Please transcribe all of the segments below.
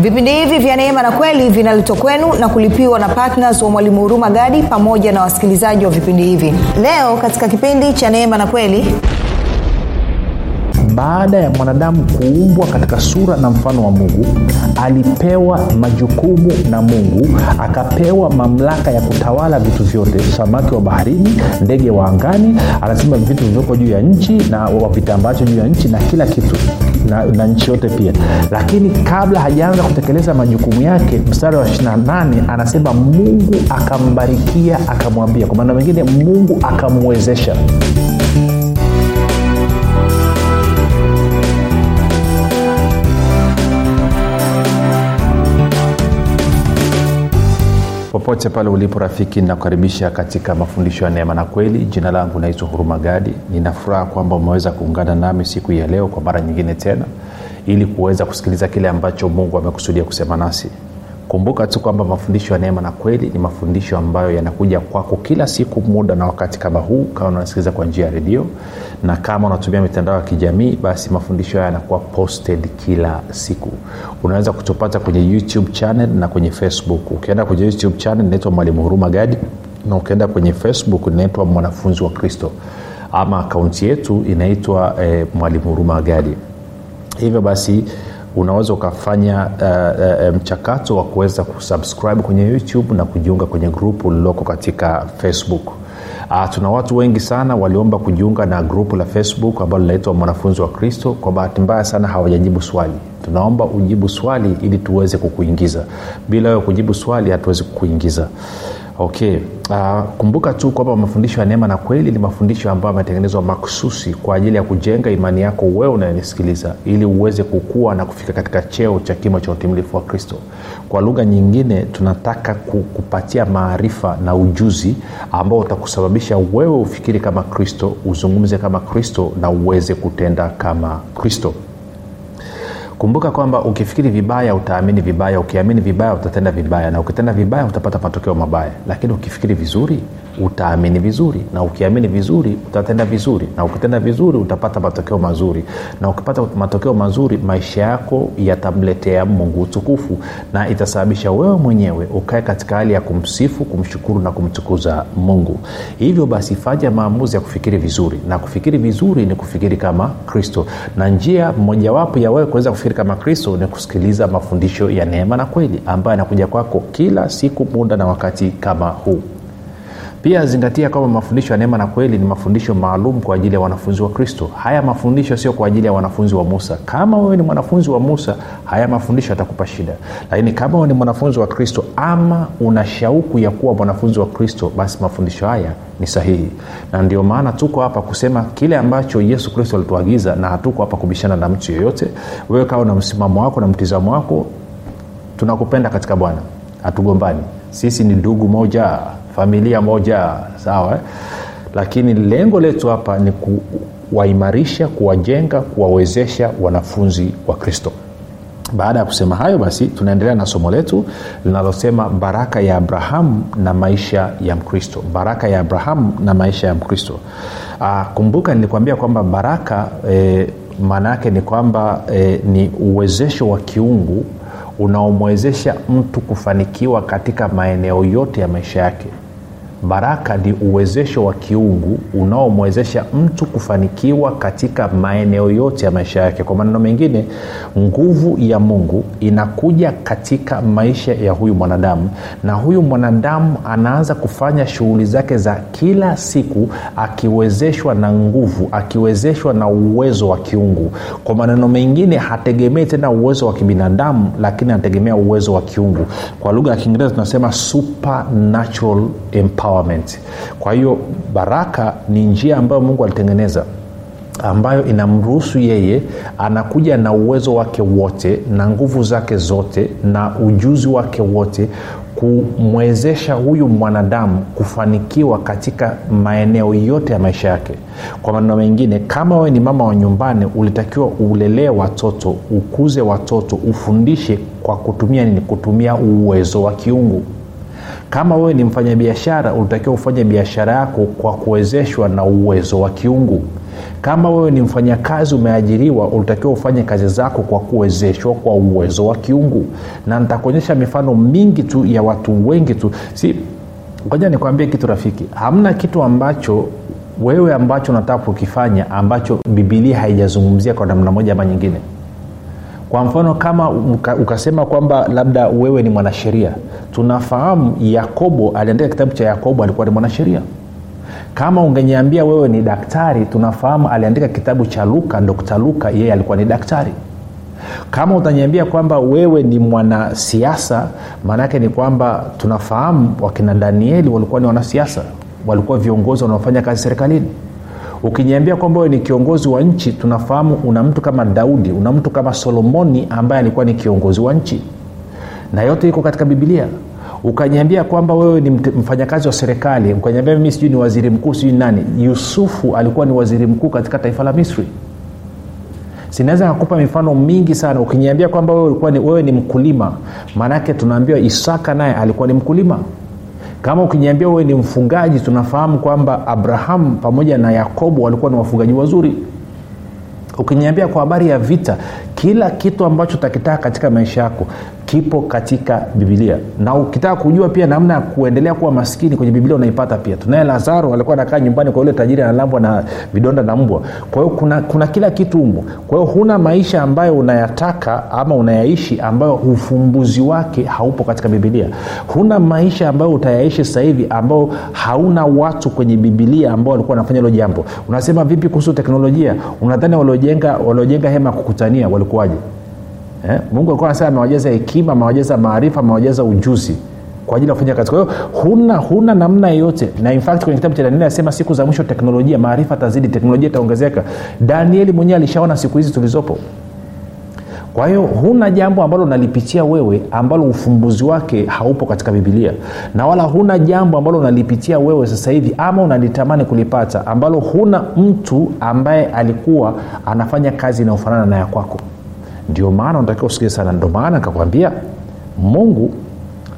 vipindi hivi vya neema na kweli vinaletwa kwenu na kulipiwa na ptns wa mwalimu huruma gadi pamoja na wasikilizaji wa vipindi hivi. Leo katika kipindi cha neema na kweli. Baada ya mwanadamu kuumbwa katika sura na mfano wa mungu alipewa majukumu na mungu akapewa mamlaka ya kutawala vitu vyote samaki wa baharini ndege wa angani anasema vitu vilivyoko juu ya nchi na vitambacho juu ya nchi na kila kitu na, na nchi yote pia. Lakini kabla hajaanza kutekeleza majukumu yake mstari wa 28 anasema mungu akambarikia akamwambia. Kwa maana mengine mungu akamwezesha popote pale ulipo rafiki ninakukaribisha katika mafundisho ya neema na kweli. Jina langu naitwa huruma gadi. Ninafuraha kwamba umeweza kuungana nami siku ya leo kwa mara nyingine tena ili kuweza kusikiliza kile ambacho mungu amekusudia kusema nasi kumbuka tu kwamba mafundisho ya neema na kweli ni mafundisho ambayo yanakuja kwako kila siku muda na wakati kama huu kama unasikiliza kwa njia ya redio. Na kama unatumia mitandao ya kijamii basi mafundisho haya yanakuwa posted kila siku. Unaweza kutupata kwenye youtube channel na kwenye facebook. Ukienda kwenye youtube channel inaitwa mwalimu huruma gadi na ukienda kwenye facebook inaitwa mwanafunzi wa kristo. Ama akaunti yetu inaitwa eh, mwalimu huruma gadi. Hivyo basi unaweza ukafanya uh, uh, mchakato wa kuweza kusubscribe kwenye youtube na kujiunga kwenye grupu lililoko katika facebook. Uh, tuna watu wengi sana waliomba kujiunga na grupu la facebook ambalo linaitwa mwanafunzi wa kristo. Kwa bahati mbaya sana hawajajibu swali. Tunaomba ujibu swali ili tuweze kukuingiza. Bila wewe kujibu swali hatuwezi kukuingiza okay. Uh, kumbuka tu kwamba mafundisho ya neema na kweli ni mafundisho ambayo yametengenezwa makususi kwa ajili ya kujenga imani yako wewe unayenisikiliza ili uweze kukua na kufika katika cheo cha kimo cha utimilifu wa kristo. Kwa lugha nyingine tunataka kupatia maarifa na ujuzi ambao utakusababisha wewe ufikiri kama kristo uzungumze kama kristo na uweze kutenda kama kristo kumbuka kwamba ukifikiri vibaya utaamini vibaya ukiamini vibaya utatenda vibaya na ukitenda vibaya utapata matokeo mabaya. Lakini ukifikiri vizuri utaamini vizuri na ukiamini vizuri utatenda vizuri na ukitenda vizuri utapata matokeo mazuri. Na ukipata matokeo mazuri maisha yako yatamletea mungu utukufu na itasababisha wewe mwenyewe ukae katika hali ya kumsifu kumshukuru na kumtukuza mungu. Hivyo basi fanya maamuzi ya kufikiri vizuri na kufikiri vizuri ni kufikiri kama kristo. Na njia mojawapo ya wewe kuweza kufikiri kama kristo ni kusikiliza mafundisho ya neema na kweli ambayo yanakuja kwako kila siku muda na wakati kama huu pia zingatia kwamba mafundisho ya neema na kweli ni mafundisho maalum kwa ajili ya wanafunzi wa kristo. Haya mafundisho sio kwa ajili ya wanafunzi wa musa. Kama wewe ni mwanafunzi wa musa haya mafundisho yatakupa shida. Lakini kama wewe ni mwanafunzi wa kristo ama una shauku ya kuwa mwanafunzi wa kristo basi mafundisho haya ni sahihi. Na ndio maana tuko hapa kusema kile ambacho yesu kristo alituagiza na hatuko hapa kubishana na mtu yeyote. Wewe kawa na msimamo wako na mtizamo wako tunakupenda katika bwana. Hatugombani. Sisi ni ndugu moja familia moja sawa eh? lakini lengo letu hapa ni kuwaimarisha kuwajenga kuwawezesha wanafunzi wa kristo. Baada ya kusema hayo basi tunaendelea na somo letu linalosema baraka ya abrahamu na maisha ya mkristo. Baraka ya abrahamu na maisha ya mkristo. Aa, kumbuka nilikuambia kwamba baraka e, maana yake ni kwamba e, ni uwezesho wa kiungu unaomwezesha mtu kufanikiwa katika maeneo yote ya maisha yake baraka ni uwezesho wa kiungu unaomwezesha mtu kufanikiwa katika maeneo yote ya maisha yake. Kwa maneno mengine nguvu ya mungu inakuja katika maisha ya huyu mwanadamu na huyu mwanadamu anaanza kufanya shughuli zake za kila siku akiwezeshwa na nguvu akiwezeshwa na uwezo wa kiungu. Kwa maneno mengine hategemei tena uwezo wa kibinadamu lakini anategemea uwezo wa kiungu. Kwa lugha ya kiingereza tunasema supernatural empowerment kwa hiyo baraka ni njia ambayo mungu alitengeneza ambayo inamruhusu yeye anakuja na uwezo wake wote na nguvu zake zote na ujuzi wake wote kumwezesha huyu mwanadamu kufanikiwa katika maeneo yote ya maisha yake. Kwa maneno mengine kama wewe ni mama wa nyumbani ulitakiwa ulelee watoto ukuze watoto ufundishe kwa kutumia nini? Kutumia uwezo wa kiungu kama wewe ni mfanyabiashara unatakiwa ufanye biashara yako kwa kuwezeshwa na uwezo wa kiungu. Kama wewe ni mfanyakazi umeajiriwa ulitakiwa ufanye kazi zako kwa kuwezeshwa kwa uwezo wa kiungu. Na nitakuonyesha mifano mingi tu ya watu wengi tu. Si ngoja nikwambie kitu rafiki. Hamna kitu ambacho wewe ambacho unataka kukifanya ambacho bibilia haijazungumzia kwa namna moja ama nyingine kwa mfano kama uka, ukasema kwamba labda wewe ni mwanasheria tunafahamu yakobo aliandika kitabu cha yakobo alikuwa ni mwanasheria. Kama ungenyeambia wewe ni daktari tunafahamu aliandika kitabu cha luka dr luka yeye alikuwa ni daktari. Kama utanyambia kwamba wewe ni mwanasiasa maanaake ni kwamba tunafahamu wakina danieli walikuwa ni wanasiasa walikuwa viongozi wanaofanya kazi serikalini ukiniambia kwamba wewe ni kiongozi wa nchi tunafahamu una mtu kama daudi una mtu kama solomoni ambaye alikuwa ni kiongozi wa nchi. Na yote iko katika bibilia ukaniambia kwamba wewe ni mfanyakazi wa serikali ukaniambia mimi sijui ni waziri mkuu sijui nani yusufu alikuwa ni waziri mkuu katika taifa la misri. Sinaweza kakupa mifano mingi sana. Ukiniambia kwamba wewe, ni, wewe ni mkulima maanake tunaambiwa isaka naye alikuwa ni mkulima kama ukijiambia wewe ni mfugaji tunafahamu kwamba abrahamu pamoja na yakobo walikuwa ni wafugaji wazuri. Ukiniambia kwa habari ya vita kila kitu ambacho utakitaka katika maisha yako kipo katika bibilia na ukitaka kujua pia namna ya kuendelea kuwa maskini kwenye bibilia unaipata pia. Tunaye lazaro alikuwa anakaa nyumbani kwa yule tajiri analambwa na vidonda na mbwa. Kwa hiyo kuna, kuna kila kitu umo kwa hiyo huna maisha ambayo unayataka ama unayaishi ambayo ufumbuzi wake haupo katika bibilia huna maisha ambayo utayaishi sasa hivi ambao hauna watu kwenye bibilia ambao walikuwa wanafanya hilo jambo. Unasema vipi kuhusu teknolojia? Unadhani waliojenga waliojenga hema ya kukutania walikuwaje eh? mungu alikuwa anasema amewajaza hekima amewajaza maarifa amewajaza ujuzi kwa ajili ya kufanya kazi. Kwa hiyo huna huna namna yeyote na infact kwenye kitabu cha danieli anasema siku za mwisho teknolojia maarifa tazidi teknolojia itaongezeka. Danieli mwenyewe alishaona siku hizi tulizopo. Kwa hiyo huna jambo ambalo unalipitia wewe ambalo ufumbuzi wake haupo katika bibilia na wala huna jambo ambalo unalipitia wewe sasa hivi ama unalitamani kulipata ambalo huna mtu ambaye alikuwa anafanya kazi inayofanana na ya kwako ndio maana unatakiwa usikie sana. Ndio maana nikakwambia mungu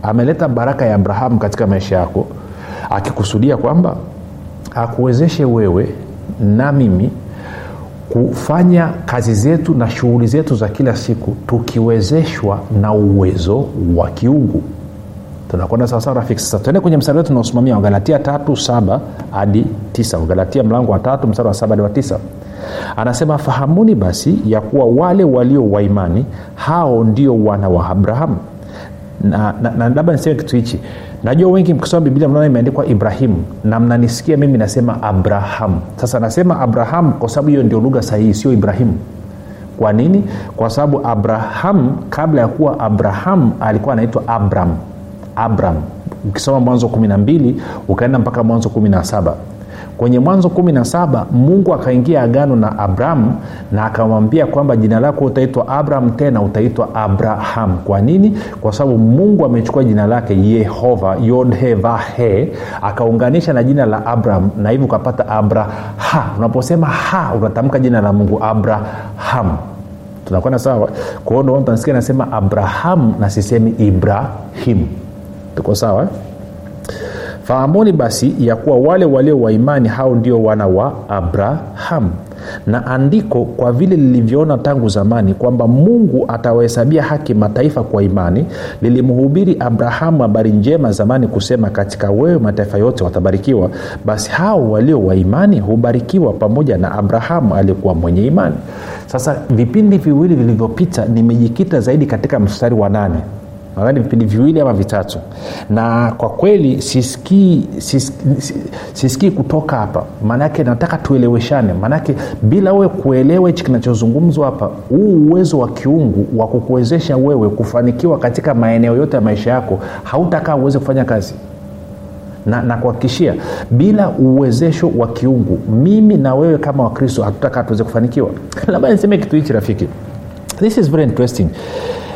ameleta baraka ya abrahamu katika maisha yako akikusudia kwamba akuwezeshe wewe na mimi kufanya kazi zetu na shughuli zetu za kila siku tukiwezeshwa na uwezo wa kiungu. Tunakwenda sawasawa rafiki. Sasa tuende kwenye mstari wetu unaosimamia wagalatia tatu saba hadi tisa. Wagalatia mlango wa tatu mstari wa saba hadi wa tisa anasema fahamuni basi ya kuwa wale walio waimani hao ndio wana wa abrahamu. Na, labda niseme kitu hichi. Najua wengi mkisoma biblia mnaona imeandikwa ibrahimu na mnanisikia mimi nasema abrahamu. Sasa nasema abrahamu kwa sababu hiyo ndio lugha sahihi sio ibrahimu. Kwa nini? Kwa sababu abrahamu kabla ya kuwa abrahamu alikuwa anaitwa abram. Abram. Ukisoma mwanzo kumi na mbili ukaenda mpaka mwanzo kumi na saba kwenye mwanzo kumi na saba mungu akaingia agano na abrahamu na akamwambia kwamba jina lako utaitwa abraham tena utaitwa abraham. Kwa nini? Kwa sababu mungu amechukua jina lake yehova yodhevahe akaunganisha na jina la abraham na hivyo ukapata abraha. Unaposema ha unatamka jina la mungu abraham. Tunakwenda sawa? Kwa hiyo mtu nasema abraham na sisemi ibrahim. Tuko sawa? eh? Fahamuni basi ya kuwa wale walio waimani hao ndio wana wa abraham. Na andiko kwa vile lilivyoona tangu zamani kwamba mungu atawahesabia haki mataifa kwa imani lilimhubiri abrahamu habari njema zamani kusema katika wewe mataifa yote watabarikiwa. Basi hao walio waimani hubarikiwa pamoja na abrahamu aliyekuwa mwenye imani. Sasa vipindi viwili vilivyopita nimejikita zaidi katika mstari wa nane nadhani vipindi viwili ama vitatu. Na kwa kweli sisikii sisikii, sisiki kutoka hapa. Maanake nataka tueleweshane. Maanaake bila wewe kuelewa hichi kinachozungumzwa hapa huu uwezo wa kiungu wa kukuwezesha wewe kufanikiwa katika maeneo yote ya maisha yako hautakaa uweze kufanya kazi. Na nakuhakikishia bila uwezesho wa kiungu mimi na wewe kama wakristo hatutakaa tuweze kufanikiwa. Labda niseme kitu hichi rafiki. This is very interesting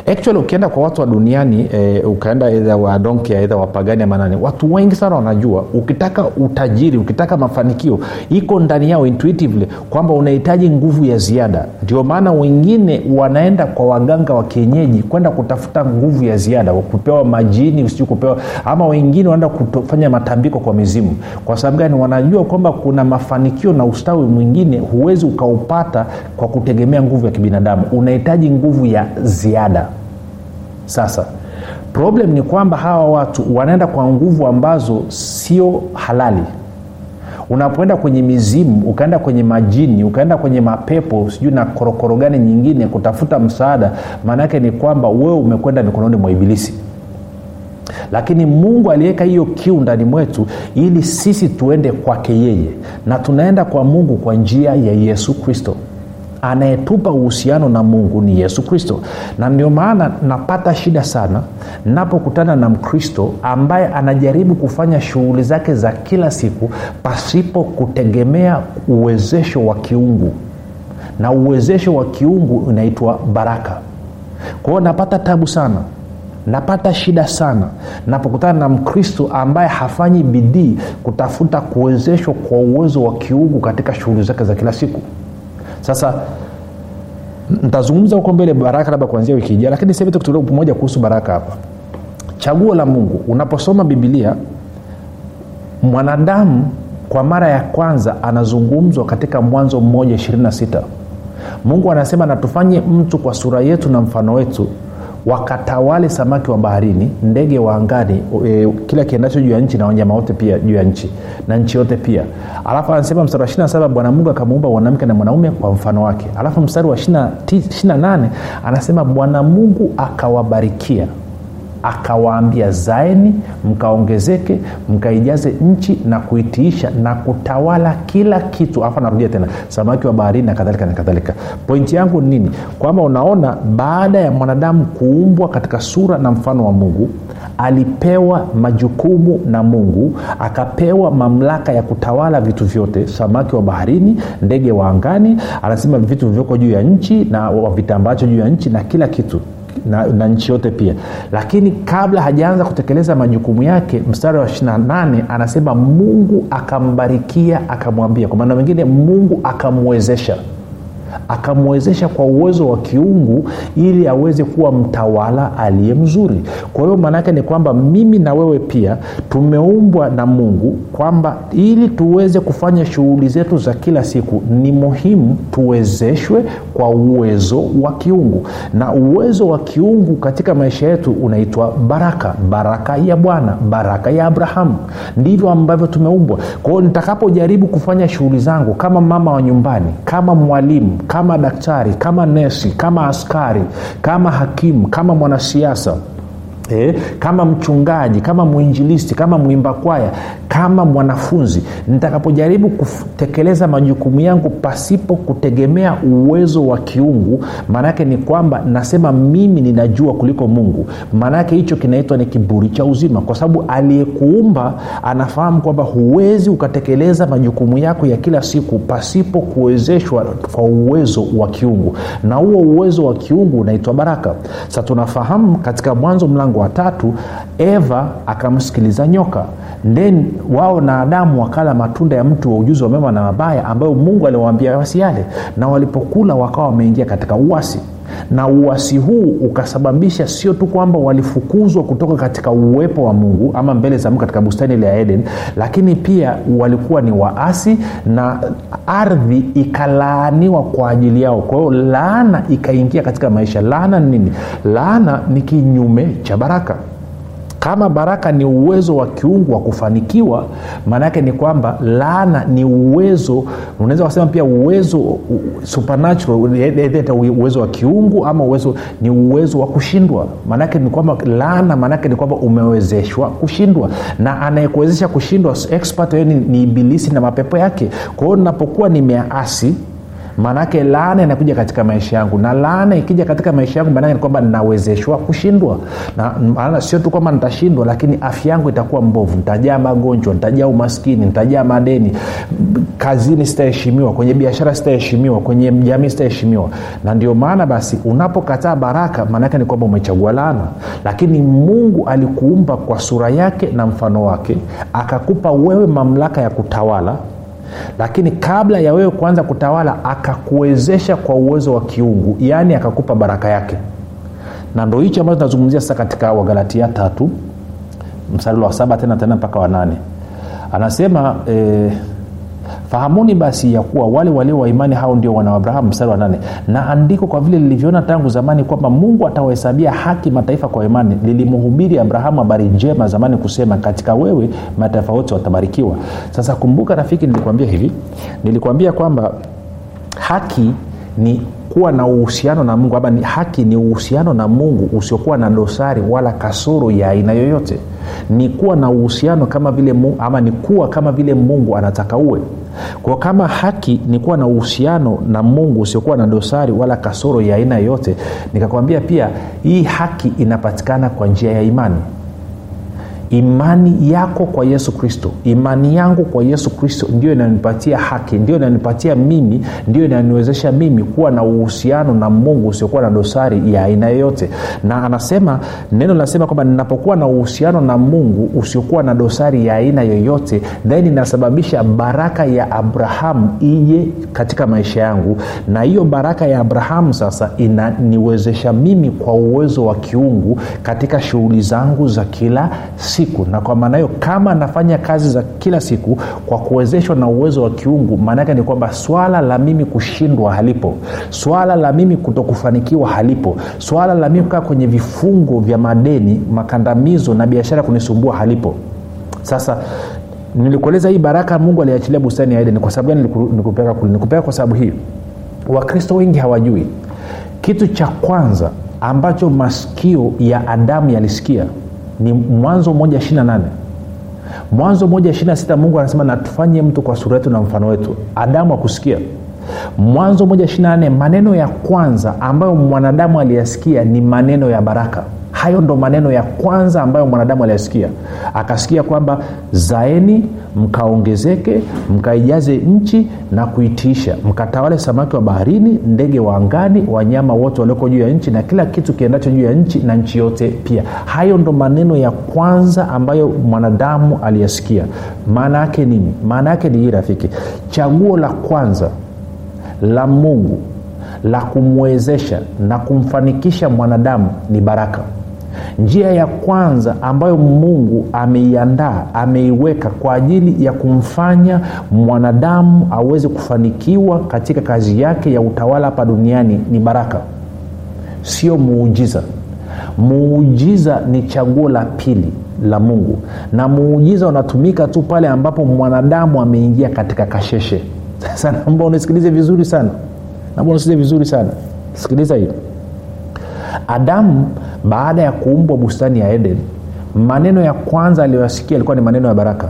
actually ukienda kwa watu wa duniani e, ukaenda edha wadonkia edha wapagani ama watu wengi sana wanajua. Ukitaka utajiri ukitaka mafanikio iko ndani yao intuitively kwamba unahitaji nguvu ya ziada. Ndio maana wengine wanaenda kwa waganga wa kienyeji kwenda kutafuta nguvu ya ziada kupewa majini usiu kupewa ama wengine wanaenda kufanya matambiko kwa mizimu. Kwa sababu gani? Wanajua kwamba kuna mafanikio na ustawi mwingine huwezi ukaupata kwa kutegemea nguvu ya kibinadamu. Unahitaji nguvu ya ziada sasa problem ni kwamba hawa watu wanaenda kwa nguvu ambazo sio halali. Unapoenda kwenye mizimu ukaenda kwenye majini ukaenda kwenye mapepo sijui na korokoro gani nyingine kutafuta msaada maanaake ni kwamba wewe umekwenda mikononi mwa ibilisi. Lakini mungu aliweka hiyo kiu ndani mwetu ili sisi tuende kwake yeye na tunaenda kwa mungu kwa njia ya yesu kristo anayetupa uhusiano na mungu ni yesu kristo. Na ndio maana napata shida sana napokutana na mkristo ambaye anajaribu kufanya shughuli zake za kila siku pasipo kutegemea uwezesho wa kiungu. Na uwezesho wa kiungu unaitwa baraka. Kwa hiyo napata tabu sana napata shida sana napokutana na mkristo ambaye hafanyi bidii kutafuta kuwezeshwa kwa uwezo wa kiungu katika shughuli zake za kila siku sasa ntazungumza huko mbele baraka labda kuanzia wiki ijaa lakini tukutulia pamoja kuhusu baraka hapa. Chaguo la mungu unaposoma bibilia mwanadamu kwa mara ya kwanza anazungumzwa katika mwanzo mmoja 26 mungu anasema natufanye mtu kwa sura yetu na mfano wetu wakatawale samaki wa baharini ndege wa angani e, kila kiendacho juu ya nchi na wanyama wote pia juu ya nchi na nchi yote pia. Alafu anasema mstari wa 27 bwana mungu akamuumba mwanamke na mwanaume kwa mfano wake. Alafu mstari wa 28 anasema bwana mungu akawabarikia akawaambia zaeni mkaongezeke mkaijaze nchi na kuitiisha na kutawala kila kitu. Afa narudia tena samaki wa baharini na kadhalika na kadhalika. Pointi yangu ni nini? Kwamba unaona baada ya mwanadamu kuumbwa katika sura na mfano wa mungu alipewa majukumu na mungu akapewa mamlaka ya kutawala vitu vyote samaki wa baharini ndege wa angani anasema vitu vilivyoko juu ya nchi na vitambacho juu ya nchi na kila kitu na, na nchi yote pia. Lakini kabla hajaanza kutekeleza majukumu yake mstari wa 28 anasema mungu akambarikia akamwambia. Kwa maana mengine mungu akamwezesha akamwezesha kwa uwezo wa kiungu ili aweze kuwa mtawala aliye mzuri. Kwa hiyo maanaake ni kwamba mimi na wewe pia tumeumbwa na mungu kwamba ili tuweze kufanya shughuli zetu za kila siku ni muhimu tuwezeshwe kwa uwezo wa kiungu. Na uwezo wa kiungu katika maisha yetu unaitwa baraka baraka ya bwana baraka ya abrahamu. Ndivyo ambavyo tumeumbwa. Kwa hiyo nitakapojaribu kufanya shughuli zangu kama mama wa nyumbani kama mwalimu kama daktari kama nesi kama askari kama hakimu kama mwanasiasa E, kama mchungaji kama mwinjilisti kama mwimba kwaya kama mwanafunzi nitakapojaribu kutekeleza majukumu yangu pasipo kutegemea uwezo wa kiungu maanaake ni kwamba nasema mimi ninajua kuliko mungu. Maanaake hicho kinaitwa ni kiburi cha uzima kwa sababu aliyekuumba anafahamu kwamba huwezi ukatekeleza majukumu yako ya kila siku pasipo kuwezeshwa kwa uwezo wa kiungu. Na huo uwezo wa kiungu unaitwa baraka. Sa tunafahamu katika mwanzo mlango wa tatu eva akamsikiliza nyoka. Then wao na adamu wakala matunda ya mtu wa ujuzi wa mema na mabaya ambayo mungu aliwaambia wasiale. Na walipokula wakawa wameingia katika uasi na uasi huu ukasababisha sio tu kwamba walifukuzwa kutoka katika uwepo wa mungu ama mbele za mungu katika bustani ile ya eden lakini pia walikuwa ni waasi na ardhi ikalaaniwa kwa ajili yao. Kwa hiyo laana ikaingia katika maisha. Laana ni nini? Laana ni kinyume cha baraka kama baraka ni uwezo wa kiungu wa kufanikiwa maanaake ni kwamba laana ni uwezo unaweza kusema pia uwezo supernatural uwezo wa kiungu ama uwezo ni uwezo wa kushindwa. Maanake ni kwamba laana maanake ni kwamba umewezeshwa kushindwa. Na anayekuwezesha kushindwa expert ni, ni ibilisi na mapepo yake. Kwa hiyo ninapokuwa nimeasi maanaake laana inakuja katika maisha yangu na laana ikija katika maisha yangu maanake ni kwamba ninawezeshwa kushindwa. Na maana sio tu kwamba nitashindwa lakini afya yangu itakuwa mbovu. Nitajaa magonjwa nitajaa umaskini nitajaa madeni. Kazini sitaheshimiwa kwenye biashara sitaheshimiwa kwenye jamii sitaheshimiwa. Na ndio maana basi unapokataa baraka maanake ni kwamba umechagua laana. Lakini mungu alikuumba kwa sura yake na mfano wake akakupa wewe mamlaka ya kutawala lakini kabla ya wewe kuanza kutawala akakuwezesha kwa uwezo wa kiungu yaani akakupa baraka yake. Na ndo hicho ambacho tunazungumzia sasa katika wagalatia tatu msalilo wa saba tena tena mpaka wanane anasema eh, fahamuni basi ya kuwa wale walio waimani hao ndio wana wa abrahamu mstari wa nane. Na andiko kwa vile lilivyoona tangu zamani kwamba mungu atawahesabia haki mataifa kwa imani lilimhubiri abrahamu habari njema zamani kusema katika wewe mataifa wote watabarikiwa. Sasa kumbuka rafiki nilikwambia hivi. Nilikwambia kwamba haki ni kuwa na uhusiano na mungu ama haki ni uhusiano na mungu usiokuwa na dosari wala kasoro ya aina yoyote. Ni kuwa na uhusiano kama vile mungu, ama ni kuwa kama vile mungu anataka uwe. Kwa kama haki ni kuwa na uhusiano na mungu usiokuwa na dosari wala kasoro ya aina yoyote nikakwambia pia hii haki inapatikana kwa njia ya imani imani yako kwa yesu kristo. Imani yangu kwa yesu kristo ndio inanipatia haki ndio inanipatia mimi ndio inaniwezesha mimi kuwa na uhusiano na mungu usiokuwa na dosari ya aina yoyote. Na anasema neno linasema kwamba ninapokuwa na uhusiano na mungu usiokuwa na dosari ya aina yoyote then inasababisha baraka ya abrahamu ije katika maisha yangu. Na hiyo baraka ya abrahamu sasa inaniwezesha mimi kwa uwezo wa kiungu katika shughuli zangu za kila siku na kwa maana hiyo kama nafanya kazi za kila siku kwa kuwezeshwa na uwezo wa kiungu maanaake ni kwamba swala la mimi kushindwa halipo. Swala la mimi kutokufanikiwa halipo. Swala la mimi kukaa kwenye vifungo vya madeni makandamizo na biashara kunisumbua halipo. Sasa nilikueleza hii baraka mungu aliachilia bustani ya edeni kwa sababu gani nikupeleka kule? Nikupeleka kwa sababu hii. Wakristo wengi hawajui. Kitu cha kwanza ambacho masikio ya adamu yalisikia ni mwanzo moja ishiri nane. Mwanzo moja ishiri sita mungu anasema natufanye mtu kwa sura yetu na mfano wetu. Adamu akusikia mwanzo moja ishiri nane maneno ya kwanza ambayo mwanadamu aliyasikia ni maneno ya baraka hayo ndo maneno ya kwanza ambayo mwanadamu aliyasikia. Akasikia kwamba zaeni mkaongezeke mkaijaze nchi na kuitiisha mkatawale samaki wa baharini ndege wa angani wanyama wote walioko juu ya nchi na kila kitu kiendacho juu ya nchi na nchi yote pia. Hayo ndo maneno ya kwanza ambayo mwanadamu aliyasikia. Maana yake nini? Maana yake ni hii rafiki. Chaguo la kwanza la mungu la kumwezesha na kumfanikisha mwanadamu ni baraka njia ya kwanza ambayo mungu ameiandaa ameiweka kwa ajili ya kumfanya mwanadamu aweze kufanikiwa katika kazi yake ya utawala hapa duniani ni baraka. Sio muujiza. Muujiza ni chaguo la pili la mungu. Na muujiza unatumika tu pale ambapo mwanadamu ameingia katika kasheshe. Sasa naomba unisikilize vizuri sana. Naomba unisikilize vizuri sana. Sikiliza hii. Adamu baada ya kuumbwa bustani ya eden maneno ya kwanza aliyoyasikia yalikuwa ni maneno ya baraka.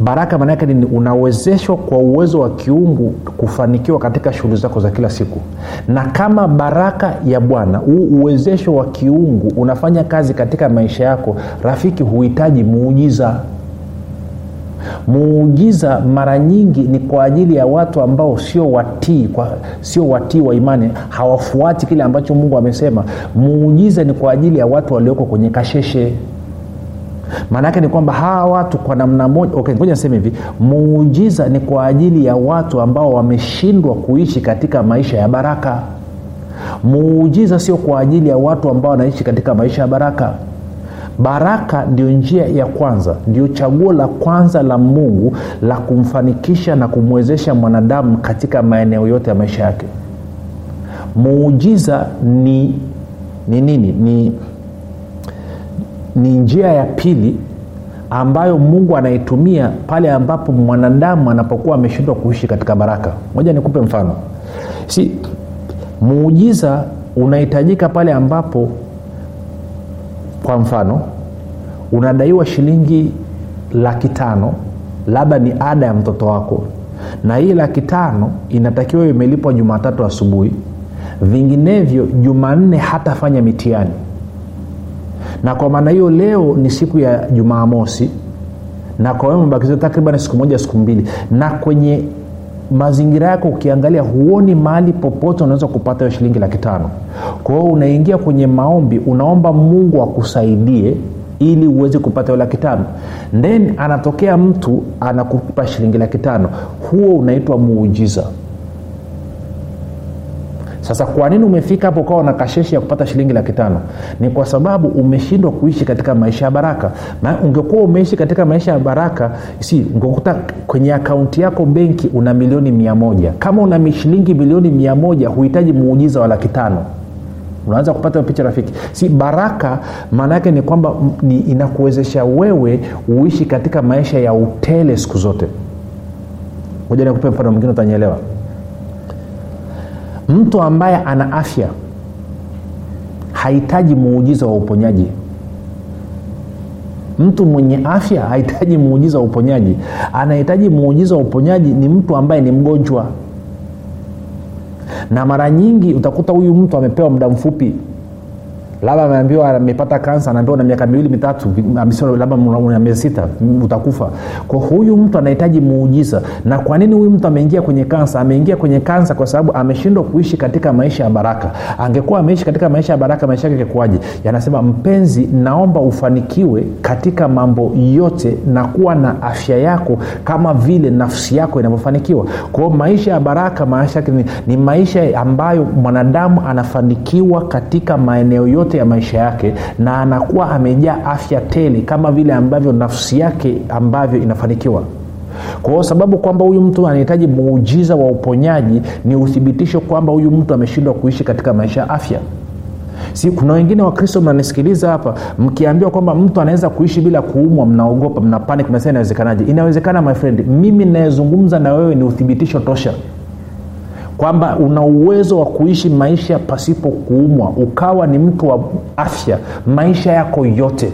Baraka maana yake unawezeshwa kwa uwezo wa kiungu kufanikiwa katika shughuli zako za kila siku. Na kama baraka ya bwana huu uwezesho wa kiungu unafanya kazi katika maisha yako rafiki huhitaji muujiza muujiza mara nyingi ni kwa ajili ya watu ambao sio watii sio watii wa imani hawafuati kile ambacho mungu amesema. Muujiza ni kwa ajili ya watu walioko kwenye kasheshe. Maana yake ni kwamba hawa watu kwa namna moja okay, ngoja niseme hivi. Muujiza ni kwa ajili ya watu ambao wameshindwa kuishi katika maisha ya baraka. Muujiza sio kwa ajili ya watu ambao wanaishi katika maisha ya baraka baraka ndio njia ya kwanza ndio chaguo la kwanza la mungu la kumfanikisha na kumwezesha mwanadamu katika maeneo yote ya maisha yake. Muujiza ni ni nini? Ni ni njia ya pili ambayo mungu anaitumia pale ambapo mwanadamu anapokuwa ameshindwa kuishi katika baraka. Moja nikupe mfano. Si muujiza unahitajika pale ambapo kwa mfano unadaiwa shilingi laki tano labda ni ada ya mtoto wako na hii laki tano inatakiwa imelipwa jumatatu asubuhi vinginevyo jumanne hatafanya mitihani. Na kwa maana hiyo leo ni siku ya jumamosi na kwa hiyo mebakizia takriban siku moja siku mbili na kwenye mazingira yako ukiangalia huoni mahali popote unaweza kupata hiyo shilingi laki tano. Kwa hiyo unaingia kwenye maombi unaomba mungu akusaidie ili uweze kupata hiyo laki tano. Then anatokea mtu anakupa shilingi laki tano. Huo unaitwa muujiza sasa kwa nini umefika hapo ukawa na kasheshi ya kupata shilingi laki tano? Ni kwa sababu umeshindwa kuishi katika maisha ya baraka. Na ungekuwa umeishi katika maisha ya baraka si ungekuta kwenye akaunti yako benki una milioni mia moja. Kama una shilingi milioni mia moja huhitaji muujiza wa laki tano. Unaanza kupata picha rafiki. Si baraka maana yake ni kwamba ni inakuwezesha wewe uishi katika maisha ya utele siku zote. Moja nikupe mfano mwingine utanyelewa mtu ambaye ana afya hahitaji muujiza wa uponyaji. Mtu mwenye afya hahitaji muujiza wa uponyaji. Anahitaji muujiza wa uponyaji ni mtu ambaye ni mgonjwa. Na mara nyingi utakuta huyu mtu amepewa muda mfupi labda ameambiwa amepata kansa anaambiwa na miaka miwili mitatu labda na miezi sita utakufa. Kwa huyu mtu anahitaji muujiza. Na kwa nini huyu mtu ameingia kwenye kansa ameingia kwenye kansa kwa sababu ameshindwa kuishi katika maisha ya baraka. Angekuwa ameishi katika maisha ya baraka maisha yake kekuaje yanasema mpenzi naomba ufanikiwe katika mambo yote na kuwa na afya yako kama vile nafsi yako inavyofanikiwa. Kwao maisha ya baraka maisha ni, ni maisha ambayo mwanadamu anafanikiwa katika maeneo yote yote ya maisha yake na anakuwa amejaa afya tele kama vile ambavyo nafsi yake ambavyo inafanikiwa. Kwa sababu kwamba huyu mtu anahitaji muujiza wa uponyaji ni uthibitisho kwamba huyu mtu ameshindwa kuishi katika maisha ya afya. Si kuna wengine wakristo mnanisikiliza hapa mkiambiwa kwamba mtu anaweza kuishi bila kuumwa mnaogopa mna mnasema inawezekanaje? Inawezekana my friend mimi nayezungumza na wewe ni uthibitisho tosha kwamba una uwezo wa kuishi maisha pasipo kuumwa ukawa ni mtu wa afya maisha yako yote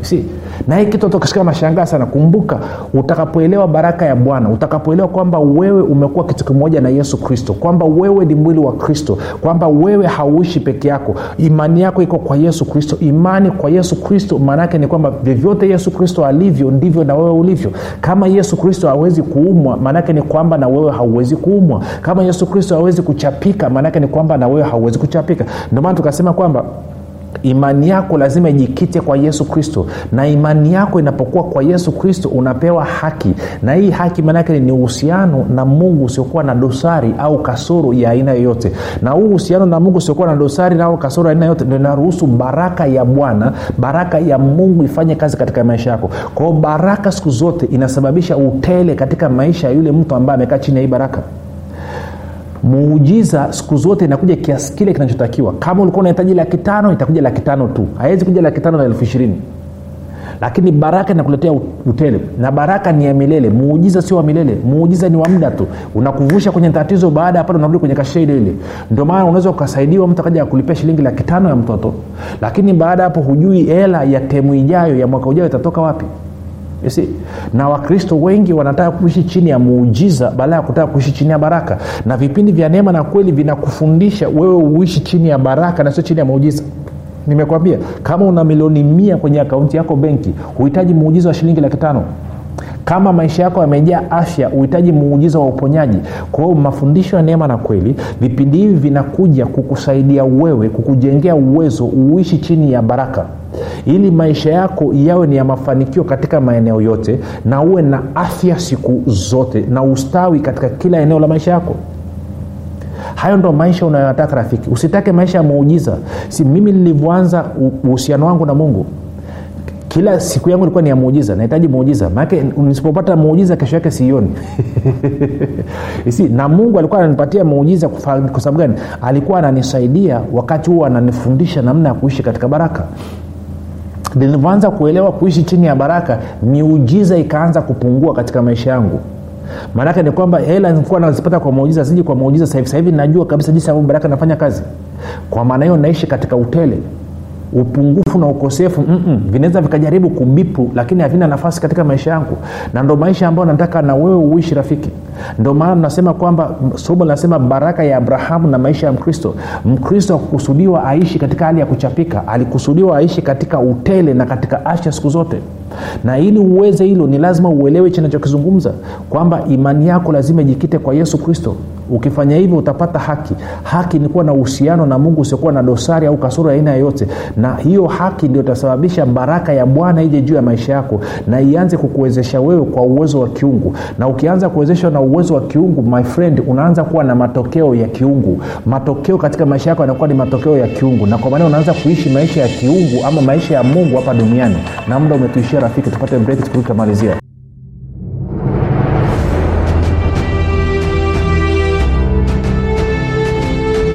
si. Na hii kitu watu kashika mashangaa sana kumbuka utakapoelewa baraka ya bwana utakapoelewa kwamba wewe umekuwa kitu kimoja na yesu kristo kwamba wewe ni mwili wa kristo kwamba wewe hauishi peke yako imani yako iko kwa yesu kristo imani kwa yesu kristo maanaake ni kwamba vyovyote yesu kristo alivyo ndivyo na wewe ulivyo. Kama yesu kristo hawezi kuumwa maanaake ni kwamba na wewe hauwezi kuumwa. Kama yesu kristo hawezi kuchapika maanaake ni kwamba na wewe hauwezi kuchapika. Ndio maana tukasema kwamba imani yako lazima ijikite kwa yesu kristo. Na imani yako inapokuwa kwa yesu kristo unapewa haki. Na hii haki maanake ni uhusiano na mungu usiokuwa na dosari au kasoro ya aina yoyote. Na huu uhusiano na mungu usiokuwa na dosari au kasoro ya aina yoyote ndio inaruhusu baraka ya bwana baraka ya mungu ifanye kazi katika maisha yako. Kwao baraka siku zote inasababisha utele katika maisha ya yule mtu ambaye amekaa chini ya hii baraka muujiza siku zote inakuja kiasi kile kinachotakiwa. Kama ulikuwa unahitaji laki tano itakuja laki tano tu. Haiwezi kuja laki tano na elfu ishirini. Lakini baraka inakuletea utele. Na baraka ni ya milele. Muujiza sio wa milele. Muujiza ni wa muda tu. Unakuvusha kwenye tatizo baada ya pale unarudi kwenye kasha ile ile. Ndio maana unaweza ukasaidiwa mtu akaja akulipia shilingi laki tano ya mtoto. Lakini baada ya hapo hujui hela ya temu ijayo ya mwaka ujao itatoka wapi See? na wakristo wengi wanataka kuishi chini ya muujiza badala ya kutaka kuishi chini ya baraka na vipindi vya neema na kweli vinakufundisha wewe uishi chini ya baraka na sio chini ya muujiza nimekwambia kama una milioni mia kwenye akaunti yako benki huhitaji muujiza wa shilingi laki tano kama maisha yako yamejaa afya uhitaji muujiza wa uponyaji. Kwa hiyo mafundisho ya neema na kweli vipindi hivi vinakuja kukusaidia wewe kukujengea uwezo uishi chini ya baraka. Ili maisha yako yawe ni ya mafanikio katika maeneo yote na uwe na afya siku zote na ustawi katika kila eneo la maisha yako. Hayo ndo maisha unayoyataka rafiki. Usitake maisha ya muujiza. Si mimi nilivyoanza uhusiano wangu na mungu kila siku yangu ilikuwa ni ya muujiza nahitaji muujiza. Maanake nisipopata muujiza kesho yake sioni si na mungu alikuwa ananipatia muujiza kwa sababu gani? Alikuwa ananisaidia wakati huo ananifundisha namna ya kuishi katika baraka. Nilivyoanza kuelewa kuishi chini ya baraka miujiza ikaanza kupungua katika maisha yangu. Maanake ni kwamba hela nilikuwa nazipata kwa muujiza siji kwa muujiza sahivi sahivi najua kabisa jinsi ambavyo baraka nafanya kazi. Kwa maana hiyo naishi katika utele upungufu na ukosefu vinaweza vikajaribu kubipu lakini havina nafasi katika maisha yangu. Na ndo maisha ambayo nataka na wewe uishi rafiki. Ndo maana nasema kwamba somo linasema baraka ya abrahamu na maisha ya mkristo. Mkristo akukusudiwa aishi katika hali ya kuchapika alikusudiwa aishi katika utele na katika asha siku zote. Na ili uweze hilo ni lazima uelewe chinachokizungumza kwamba imani yako lazima ijikite kwa yesu kristo ukifanya hivyo utapata haki. Haki ni kuwa na uhusiano na mungu usiokuwa na dosari au kasoro aina yoyote. Na hiyo haki ndio itasababisha baraka ya bwana ije juu ya maisha yako na ianze kukuwezesha wewe kwa uwezo wa kiungu. Na ukianza kuwezeshwa na uwezo wa kiungu my friend unaanza kuwa na matokeo ya kiungu. Matokeo katika maisha yako yanakuwa ni matokeo ya kiungu. Na kwa maana unaanza kuishi maisha ya kiungu ama maisha ya mungu hapa duniani. Na muda umetuishia rafiki tupate break tukirudi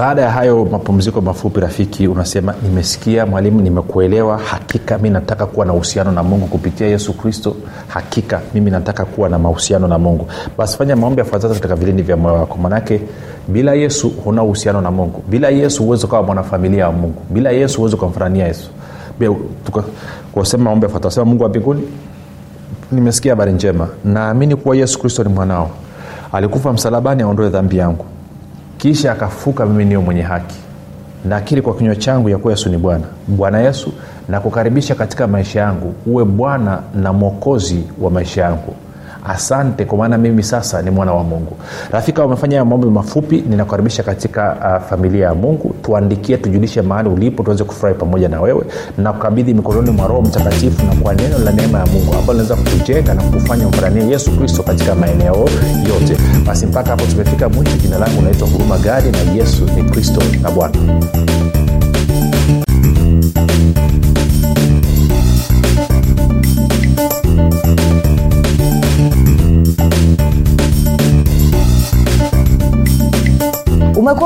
baada ya hayo mapumziko mafupi rafiki unasema nimesikia mwalimu nimekuelewa. Hakika mi nataka kuwa na uhusiano na mungu kupitia yesu kristo. Hakika mimi nataka kuwa na mahusiano na mungu. Basi fanya maombi yafuatazo katika vilindi vya moyo wako. Manake bila yesu huna uhusiano na mungu. Bila yesu huwezi ukawa mwanafamilia wa mungu. Bila yesu huwezi ukamfanania yesu. Kusema maombi yafuatazo sema mungu wa mbinguni nimesikia habari njema. Naamini kuwa yesu kristo ni mwanao. Alikufa msalabani aondoe dhambi yangu kisha akafuka mimi niyo mwenye haki. Nakiri kwa kinywa changu ya kuwa yesu ni bwana. Bwana yesu nakukaribisha katika maisha yangu. Uwe bwana na mwokozi wa maisha yangu asante kwa maana mimi sasa ni mwana wa mungu. Rafika umefanya ya maombi mafupi ninakukaribisha katika uh, familia ya mungu. Tuandikie tujulishe mahali ulipo tuweze kufurahi pamoja na wewe. Na kukabidhi mikononi mwa roho mtakatifu na kwa neno la neema ya mungu ambalo linaweza kukujenga na kukufanya umfananie yesu kristo katika maeneo yote. Basi mpaka hapo tumefika mwisho. Jina langu unaitwa huruma gadi na yesu ni kristo na bwana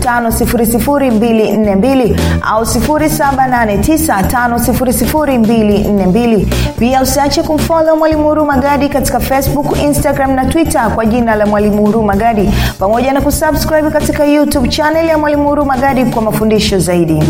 6735242 au 7895242 pia usiache kumfolo mwalimu huruma gadi katika facebook instagram na twitter kwa jina la mwalimu huruma gadi pamoja na kusubscribe katika youtube chaneli ya mwalimu huruma gadi kwa mafundisho zaidi